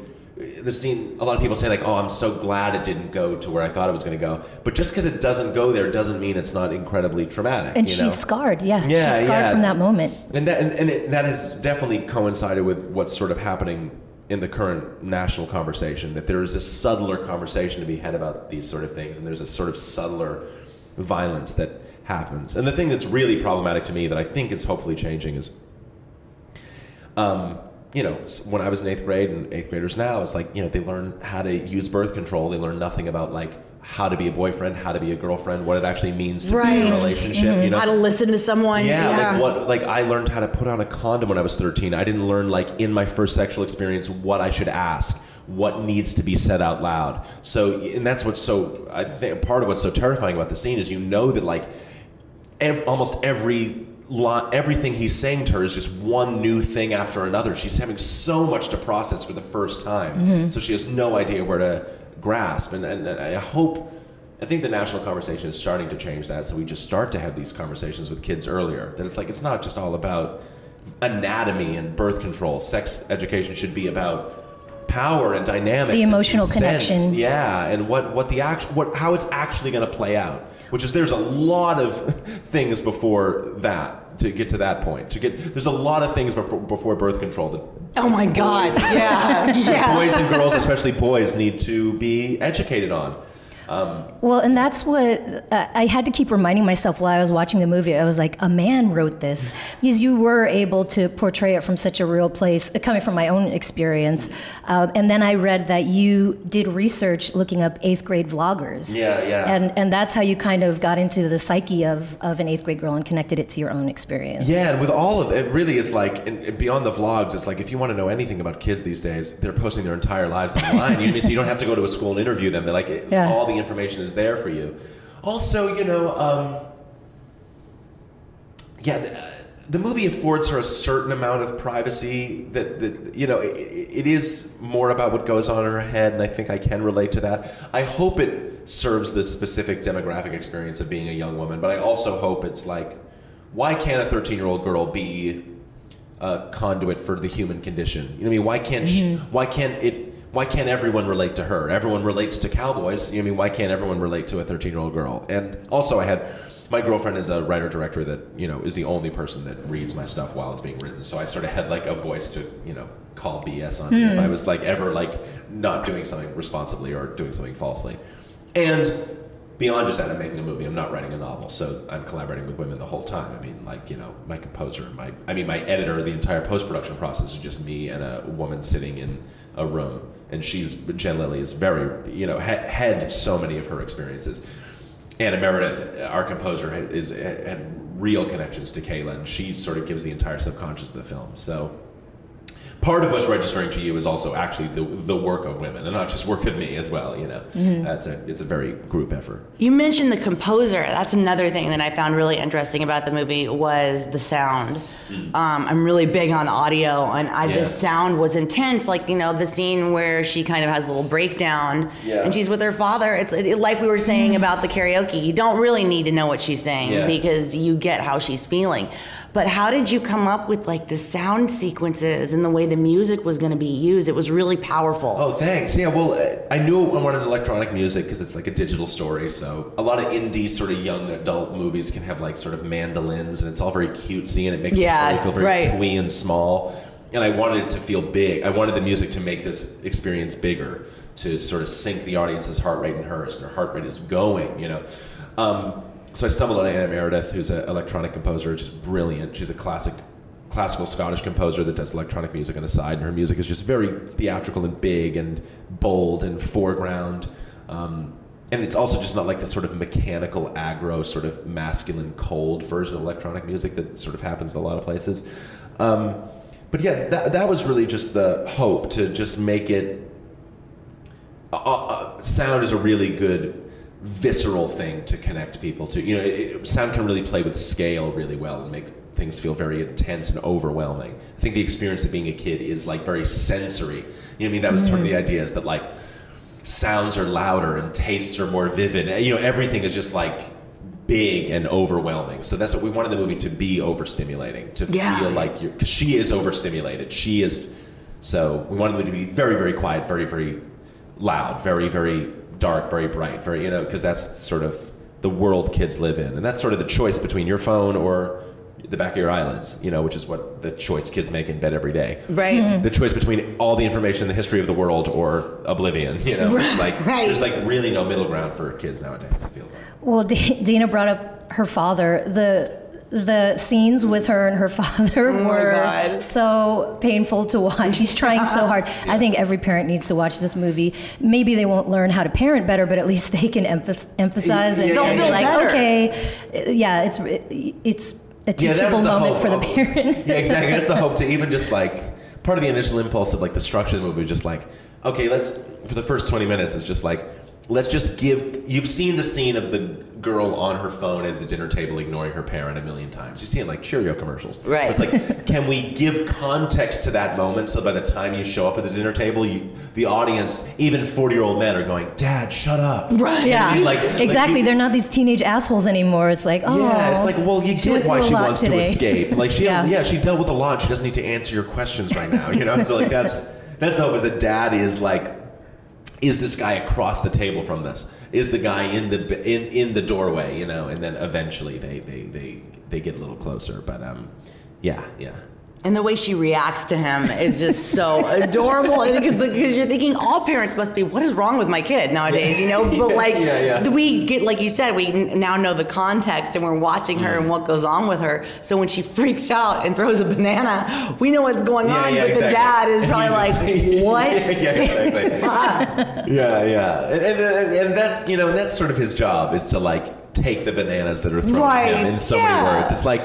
D: The scene, a lot of people say like, "Oh, I'm so glad it didn't go to where I thought it was going to go." But just because it doesn't go there doesn't mean it's not incredibly traumatic.
E: and she's
D: know?
E: scarred. Yeah,
D: Yeah,
E: she's scarred
D: yeah.
E: from that moment.
D: And that and, and it, that has definitely coincided with what's sort of happening in the current national conversation. That there is a subtler conversation to be had about these sort of things, and there's a sort of subtler violence that happens. And the thing that's really problematic to me that I think is hopefully changing is, um, you know, when I was in eighth grade and eighth graders now, it's like you know they learn how to use birth control. They learn nothing about like how to be a boyfriend, how to be a girlfriend, what it actually means to be in a mm-hmm. relationship. You know,
C: How to listen to someone.
D: yeah, like what? Like I learned how to put on a condom when I was 13. I didn't learn like in my first sexual experience what I should ask, what needs to be said out loud. So, and that's what's so. I think part of what's so terrifying about the scene is you know that like ev- almost every lot, everything he's saying to her is just one new thing after another. She's having so much to process for the first time, mm-hmm. so she has no idea where to grasp. And, and, and I hope, I think the national conversation is starting to change that. So we just start to have these conversations with kids earlier. That it's like it's not just all about anatomy and birth control. Sex education should be about power and dynamics,
E: The emotional connection.
D: Yeah, and what what the act what how it's actually going to play out. Which is there's a lot of things before that to get to that point. To get there's a lot of things before before birth control. That
C: Oh my God. Yeah. yeah.
D: boys and girls, especially boys, need to be educated on.
E: Well, and that's what uh, I had to keep reminding myself while I was watching the movie. I was like, a man wrote this because you were able to portray it from such a real place, uh, coming from my own experience. Uh, and then I read that you did research looking up eighth grade vloggers.
D: Yeah, yeah.
E: And and that's how you kind of got into the psyche of, of an eighth grade girl and connected it to your own experience.
D: Yeah, and with all of it, really is like, and, and beyond the vlogs, it's like if you want to know anything about kids these days, they're posting their entire lives online. you, so you don't have to go to a school and interview them. They're like,
E: Yeah.
D: all the information is there for you. Also, you know, um, yeah, the, uh, the movie affords her a certain amount of privacy that, that you know, it, it is more about what goes on in her head, and I think I can relate to that. I hope it serves the specific demographic experience of being a young woman, but I also hope it's like, why can't a 13 year old girl be a conduit for the human condition? You know what I mean? Why can't sh why can't it? Why can't everyone relate to her? Everyone relates to cowboys. You know what I mean? Why can't everyone relate to a 13 year old girl? And also, I had my girlfriend is a writer director that you know is the only person that reads my stuff while it's being written. So I sort of had like a voice to you know call BS on me if I hmm. was like ever like not doing something responsibly or doing something falsely. And beyond just that, I'm making a movie. I'm not writing a novel, so I'm collaborating with women the whole time. I mean, like you know, my composer, my I mean, my editor. The entire post production process is just me and a woman sitting in a room, and she's Jen Lilly is very you know ha- had so many of her experiences. Anna Meredith, our composer, had- is had real connections to Kayla, and she sort of gives the entire subconscious of the film. So part of what's registering to you is also actually the the work of women, and not just work of me as well. You know, mm-hmm. that's a it's a very group effort.
C: You mentioned the composer. That's another thing that I found really interesting about the movie was the sound. Um, I'm really big on audio, and I,
D: Yeah.
C: the sound was intense. Like you know, the scene where she kind of has a little breakdown,
D: Yeah.
C: and she's with her father. It's it, like we were saying about the karaoke. You don't really need to know what she's saying
D: Yeah.
C: because you get how she's feeling. But how did you come up with like the sound sequences and the way the music was going to be used? It was really powerful.
D: Oh, thanks. Yeah, well, uh, I knew I wanted electronic music because it's like a digital story. So a lot of indie sort of young adult movies can have like sort of mandolins, and it's all very cutesy, and it makes
C: Yeah,
D: the story feel very
C: right.
D: twee and small. And I wanted it to feel big. I wanted the music to make this experience bigger, to sort of sync the audience's heart rate and hers, and her heart rate is going. You know. Um, so I stumbled on Anna Meredith, who's an electronic composer, just brilliant. She's a classic classical Scottish composer that does electronic music on the side, and her music is just very theatrical and big and bold and foreground. Um, and it's also just not like the sort of mechanical, aggro, sort of masculine, cold version of electronic music that sort of happens in a lot of places. Um, but yeah, that, that was really just the hope to just make it. Uh, uh, sound is a really good visceral thing to connect people to. You know, it, sound can really play with scale really well and make things feel very intense and overwhelming. I think the experience of being a kid is like very sensory. You know what I mean? That was sort of the idea is that like sounds are louder and tastes are more vivid. You know, everything is just like big and overwhelming. So that's what we wanted the movie to be overstimulating, to
C: Yeah.
D: feel like you're, because she is overstimulated. She is, so we wanted it to be very, very quiet, very, very loud, very, very dark, very bright, very, you know, because that's sort of the world kids live in. And that's sort of the choice between your phone or the back of your eyelids, you know, which is what the choice kids make in bed every day.
C: Right. Mm-hmm.
D: The choice between all the information in the history of the world or oblivion, you know, It's like
C: Right.
D: there's like really no middle ground for kids nowadays. It feels like.
E: Well, D- Dana brought up her father. The the scenes with her and her father
C: Oh
E: were so painful to watch. He's trying so hard. I think every parent needs to watch this movie. Maybe they won't learn how to parent better, but at least they can emph- emphasize and,
D: They'll
E: and be
C: feel
E: like,
C: better.
E: okay, yeah, it's it's a
D: Yeah,
E: teachable
D: the
E: moment
D: hope
E: for the parent.
D: yeah, exactly. That's the hope to even just like part of the initial impulse of like the structure of the movie just like, okay, let's for the first twenty minutes it's just like let's just give you've seen the scene of the girl on her phone at the dinner table ignoring her parent a million times. You see it like Cheerio commercials.
C: Right.
D: It's like, can we give context to that moment so by the time you show up at the dinner table, you, the audience, even forty year old men are going, Dad, shut up.
C: Right.
E: Yeah,
D: Like- like
E: exactly.
D: you-
E: They're not these teenage assholes anymore. It's like, oh,
D: Yeah, it's like, well, you get why she wants
E: today.
D: to escape. Like she,
E: Yeah.
D: yeah. she dealt with a lot. She doesn't need to answer your questions right now. You know, so like that's that's the hope is that dad is like, is this guy across the table from this? Is the guy in the in in the doorway? You know, and then eventually they they they they get a little closer. But um, yeah, yeah.
C: And the way she reacts to him is just so adorable. Because you're thinking all parents must be, what is wrong with my kid nowadays? You know, but like
D: Yeah, yeah.
C: we get, like you said, we now know the context and we're watching her
D: Mm-hmm.
C: and what goes on with her. So when she freaks out and throws a banana, we know what's going on.
D: yeah,
C: but the dad is probably like, what?
D: yeah, yeah, exactly. yeah, yeah, and, and, and that's you know, and that's sort of his job is to like take the bananas that are thrown
C: Right,
D: at him in so
C: yeah.
D: many words. It's like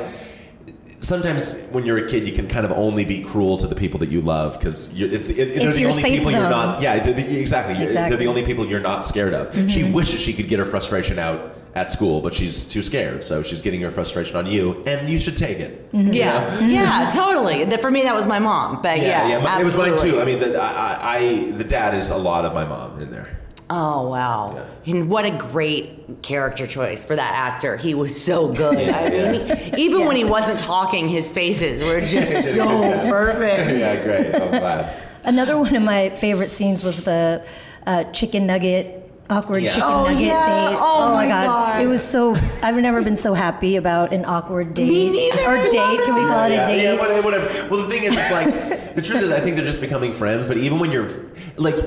D: sometimes when you're a kid, you can kind of only be cruel to the people that you love because it's, it, they're
E: It's
D: the only
E: safe
D: people you're not. Yeah, they're the, exactly. You're-
E: Exactly.
D: They're the only people you're not scared of. She mm-hmm. wishes she could get her frustration out at school, but she's too scared, so she's getting her frustration on you, and you should take it. Mm-hmm.
C: Yeah, yeah, totally. That- For me, that was my mom. But yeah,
D: yeah, my- it was mine too. I mean, the, I, I, I, the dad is a lot of my mom in there.
C: Oh wow! And what a great character choice for that actor. He was so good. I mean, he- even when he wasn't talking, his faces were just so perfect.
D: yeah, great. I'm glad.
E: Another one of my favorite scenes was the uh, chicken nugget. Awkward
D: Yeah.
E: chicken
C: Oh,
E: nugget
C: yeah.
E: date.
C: Oh, my God.
E: It was so. I've never been so happy about an awkward date
C: neither.
E: or
C: I
E: date. Can we call it
D: yeah,
E: a date?
D: Yeah, whatever, whatever. Well, the thing is, it's like the truth is, I think they're just becoming friends. But even when you're like,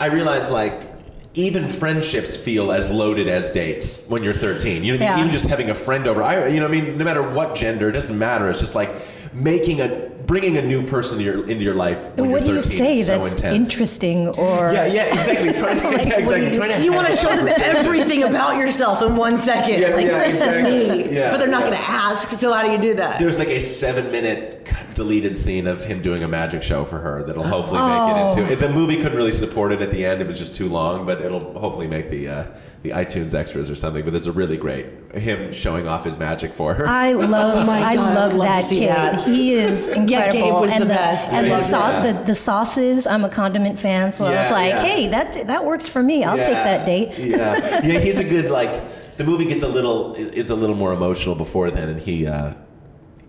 D: I realize like. Even friendships feel as loaded as dates when you're 13. You know, what I mean?
E: Yeah.
D: even just having a friend over. I, you know, what I mean, no matter what gender, it doesn't matter. It's just like making a bringing a new person to your, into your life when
E: what do
D: you're
E: you say
D: is so
E: that's
D: intense.
E: interesting or
D: Yeah, yeah, exactly. Trying to,
E: Like,
D: yeah, exactly.
E: you-
D: Trying to
C: You want to show them everything about yourself in one second.
D: Yeah,
C: like,
D: yeah,
C: this
D: exactly.
C: is me.
D: Yeah,
C: but they're not
D: yeah.
C: going to ask, so how do you do that?
D: There's like a seven minute deleted scene of him doing a magic show for her that'll hopefully make it into. The movie couldn't really support it at the end; it was just too long. But it'll hopefully make the uh, the iTunes extras or something. But there's a really great him showing off his magic for her.
E: I love,
C: my
E: I
C: God,
E: love
C: love
E: that kid.
C: that.
E: He is incredible.
C: Gabe was
E: and
C: the best.
E: And
D: Yeah,
E: the,
D: yeah.
E: the the sauces. I'm a condiment fan, so I was like,
D: yeah.
E: hey, that that works for me. I'll take that date.
D: Yeah, yeah. He's a good like. The movie gets a little is a little more emotional before then, and he. Uh,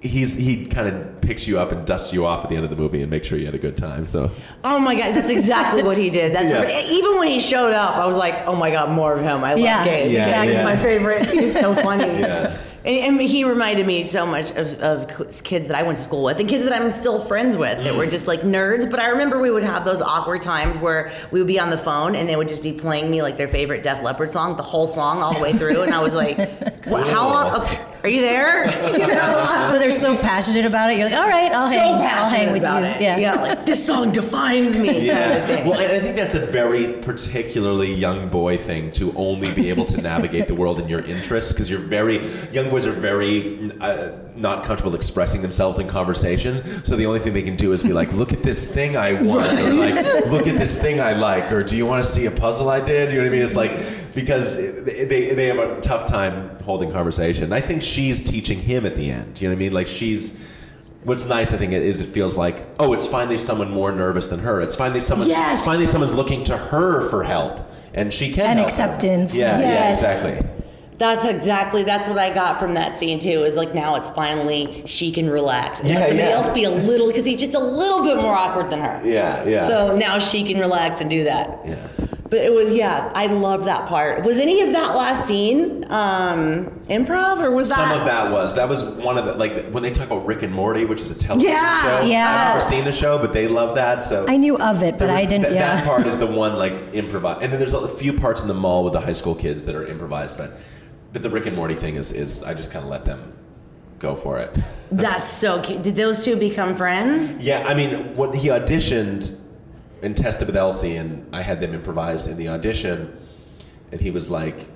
D: He's he kind of picks you up and dusts you off at the end of the movie and makes sure you had a good time. So
C: Oh my god, that's exactly what he did. That's
D: Yeah.
C: what- even when he showed up, I was like, oh my god, more of him. I love
E: Yeah,
C: Gabe.
D: Yeah,
C: Gabe is
D: yeah.
C: my favorite. He's so funny.
D: Yeah.
C: And, and he reminded me so much of, of kids that I went to school with and kids that I'm still friends with that
D: Mm.
C: were just like nerds. But I remember we would have those awkward times where we would be on the phone and they would just be playing me like their favorite Def Leppard song, the whole song all the way through. And I was like, what, how long? Okay, are you there? You know?
E: But they're so passionate about it. You're like, all right, I'll
C: so
E: hang. I'll hang with
C: about
E: you.
C: it.
E: Yeah.
C: yeah, like this song defines me. kind of
D: Yeah. Well, I think that's a very particularly young boy thing to only be able to navigate the world in your interests because you're very young boys are very uh, not comfortable expressing themselves in conversation. So the only thing they can do is be like, "Look at this thing I want," or like, "Look at this thing I like," or "Do you want to see a puzzle I did?" You know what I mean? It's like because they they, have a tough time holding conversation. I think she's teaching him at the end. You know what I mean? Like she's. What's nice, I think, is it feels like, oh, it's finally someone more nervous than her. It's finally someone.
C: Yes!
D: Finally, someone's looking to her for help, and she can.
E: And acceptance.
D: Yeah,
C: Yes.
D: yeah, exactly.
C: That's exactly that's what I got from that scene too. Is like now it's finally she can relax and
D: Yeah,
C: let somebody
D: yeah.
C: else be a little because he's just a little bit more awkward than her.
D: Yeah, yeah.
C: So now she can relax and do that.
D: Yeah.
C: But it was yeah, I loved that part. Was any of that last scene um, improv or was
D: Some
C: that?
D: of that was that was one of the like when they talk about Rick and Morty, which is a television
C: Yeah,
D: show.
E: yeah.
D: I've never seen the show, but they love that. So
E: I knew of it, but
D: There
E: I didn't.
D: That,
E: yeah.
D: that part is the one like improvised, and then there's a few parts in the mall with the high school kids that are improvised, but but the Rick and Morty thing is is I just kind of let them go for it.
C: That's so cute. Did those two become friends?
D: Yeah, I mean, when he auditioned and tested with Elsie, and I had them improvise in the audition, and he was like,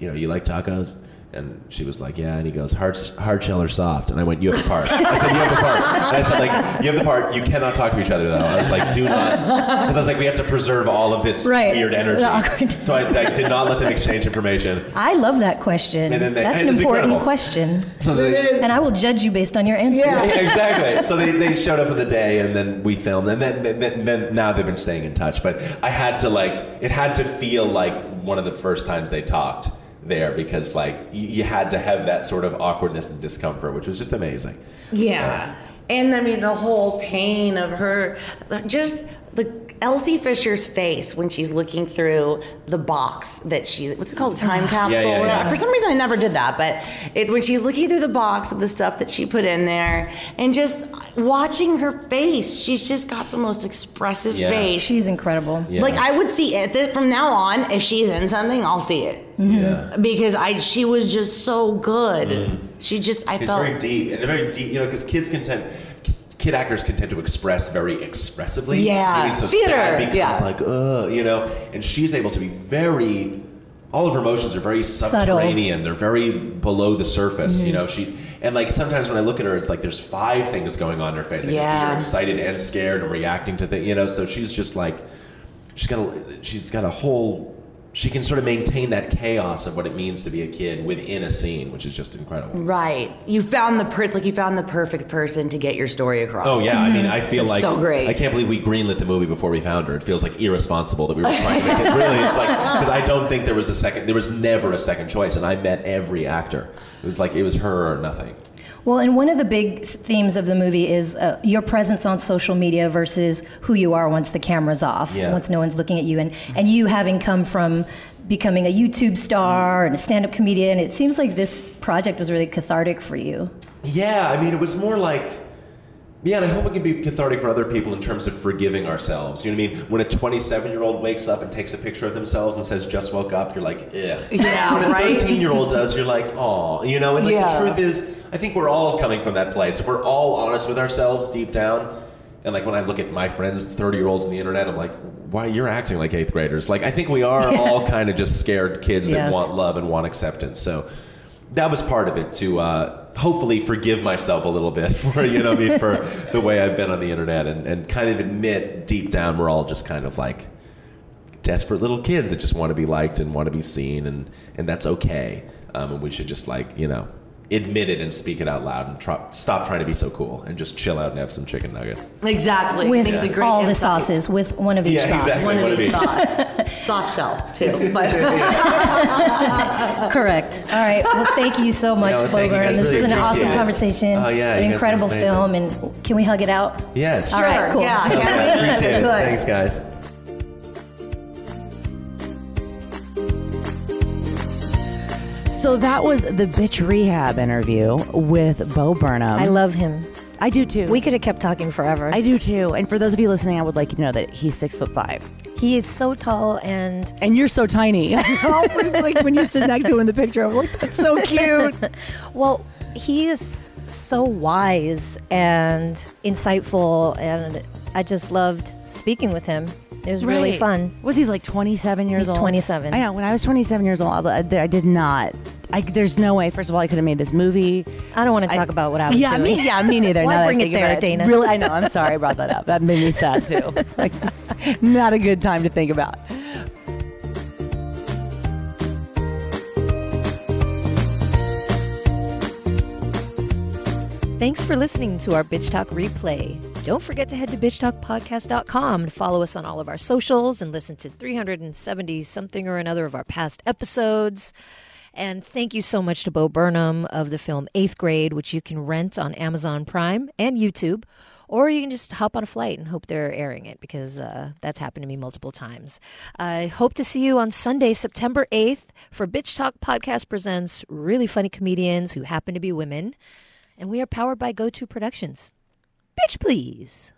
D: you know, you like tacos? And she was like, yeah. And he goes, hard, hard shell or soft? And I went, you have the part. I said, you have the part. And I said, like, you have the part. You cannot talk to each other though. I was like, do not, because I was like, we have to preserve all of this
E: Right.
D: weird energy. So I, I did not let them exchange information.
E: I love that question.
D: And then they-
E: That's an important
D: incredible.
E: question.
D: So they,
E: And I will judge you based on your answer.
D: Yeah, exactly. So they, they showed up in the day, and then we filmed, and then, then then now they've been staying in touch. But I had to like it had to feel like one of the first times they talked there because like you, you had to have that sort of awkwardness and discomfort, which was just amazing.
C: Yeah. Uh, and I mean, the whole pain of her, just the Elsie Fisher's face when she's looking through the box that she, what's it called, the time capsule?
D: Yeah, yeah, yeah.
C: For some reason, I never did that, but it's when she's looking through the box of the stuff that she put in there and just watching her face. She's just got the most expressive
D: Yeah.
C: face.
E: She's incredible.
D: Yeah.
C: Like I would see it th- from now on. If she's in something, I'll see it mm-hmm.
D: Yeah.
C: because I she was just so good. Mm-hmm. She just I
D: It's
C: felt
D: very deep and very deep, you know, because kids can tend, kid actors can tend to express very expressively.
C: Yeah,
D: so
C: theater,
D: sad becomes
C: yeah.
D: like, ugh, you know, and she's able to be very. All of her emotions are very
E: Subtle.
D: subterranean. They're very below the surface. You mm-hmm. know, she and like sometimes when I look at her, it's like there's five things going on in her face. I can see
C: Yeah.
D: her excited and scared and reacting to things. You know, so she's just like she's got a she's got a whole she can sort of maintain that chaos of what it means to be a kid within a scene, which is just incredible.
C: Right. You found the per- it's like you found the perfect person to get your story across.
D: Oh yeah, I mean, I feel
C: It's
D: like
C: so great.
D: I can't believe we greenlit the movie before we found her. It feels like irresponsible that we were trying to make it. Really, it's like because I don't think there was a second. There was never a second choice, and I met every actor. It was like it was her or nothing.
E: Well, and one of the big themes of the movie is uh, your presence on social media versus who you are once the camera's off,
D: Yeah.
E: once no one's looking at you, and and you having come from becoming a YouTube star and a stand-up comedian. It seems like this project was really cathartic for you.
D: Yeah, I mean, it was more like. Yeah, and I hope it can be cathartic for other people in terms of forgiving ourselves. You know what I mean? When a 27 year old wakes up and takes a picture of themselves and says, just woke up, you're like, ugh.
C: Yeah,
D: when a
C: right?
D: 13 year old does, you're like, oh. You know, and like
C: Yeah.
D: the truth is, I think we're all coming from that place. If we're all honest with ourselves deep down, and like when I look at my friends, thirty year olds on the internet, I'm like, why you're acting like eighth graders? Like I think we are all kind of just scared kids that want love and want acceptance. So that was part of it to uh, hopefully forgive myself a little bit for you know I mean for the way I've been on the internet and, and kind of admit deep down we're all just kind of like desperate little kids that just want to be liked and want to be seen and and that's okay um, and we should just like you know admit it and speak it out loud and try, stop trying to be so cool and just chill out and have some chicken nuggets
F: Exactly.
G: with
F: It's a great
G: all the sauces, with one of each
D: Yeah,
G: sauce.
D: exactly.
F: One
D: What
F: of each sauce. Soft shell, too. But
G: Correct. All right. Well, thank you so much,
D: No, thank you
G: Bober. And this
D: Really
G: was an awesome
D: it.
G: conversation.
D: Oh, yeah,
G: An incredible film. And can we hug it out?
D: yes
G: All right, cool.
F: Yeah,
D: Okay,
F: yeah.
D: appreciate it
F: Good.
D: thanks guys
C: So that was the bitch rehab interview with Bo Burnham.
G: I love him.
C: I do too.
G: We could have kept talking forever.
C: I do too. And for those of you listening, I would like you to know that he's six foot five,
G: he is so tall and
C: and you're so tiny. like when you sit next to him in the picture, I'm like, that's so cute.
G: well, he is so wise and insightful, and I just loved speaking with him. It was really
C: Right.
G: fun.
C: Was he like 27 years
G: He's
C: old?
G: 27.
C: I know. When I was 27 years old, I, I did not. I, there's no way. First of all, I could have made this movie.
G: I don't want to talk about what I was
C: yeah,
G: doing.
C: me, yeah, me neither.
G: Why
C: now that I
G: bring it
C: think
G: there,
C: It's
G: Dana?
C: Really, I know. I'm sorry I brought that up. That made me sad too. It's like not a good time to think about.
A: Thanks for listening to our Bitch Talk replay. Don't forget to head to bitchtalkpodcast.com and follow us on all of our socials and listen to 370 something or another of our past episodes. And thank you so much to Bo Burnham of the film Eighth Grade, which you can rent on Amazon Prime and YouTube, or you can just hop on a flight and hope they're airing it because uh, that's happened to me multiple times. I hope to see you on Sunday, September 8th for Bitch Talk Podcast Presents really funny comedians who happen to be women and we are powered by GoTo Productions. Bitch, please.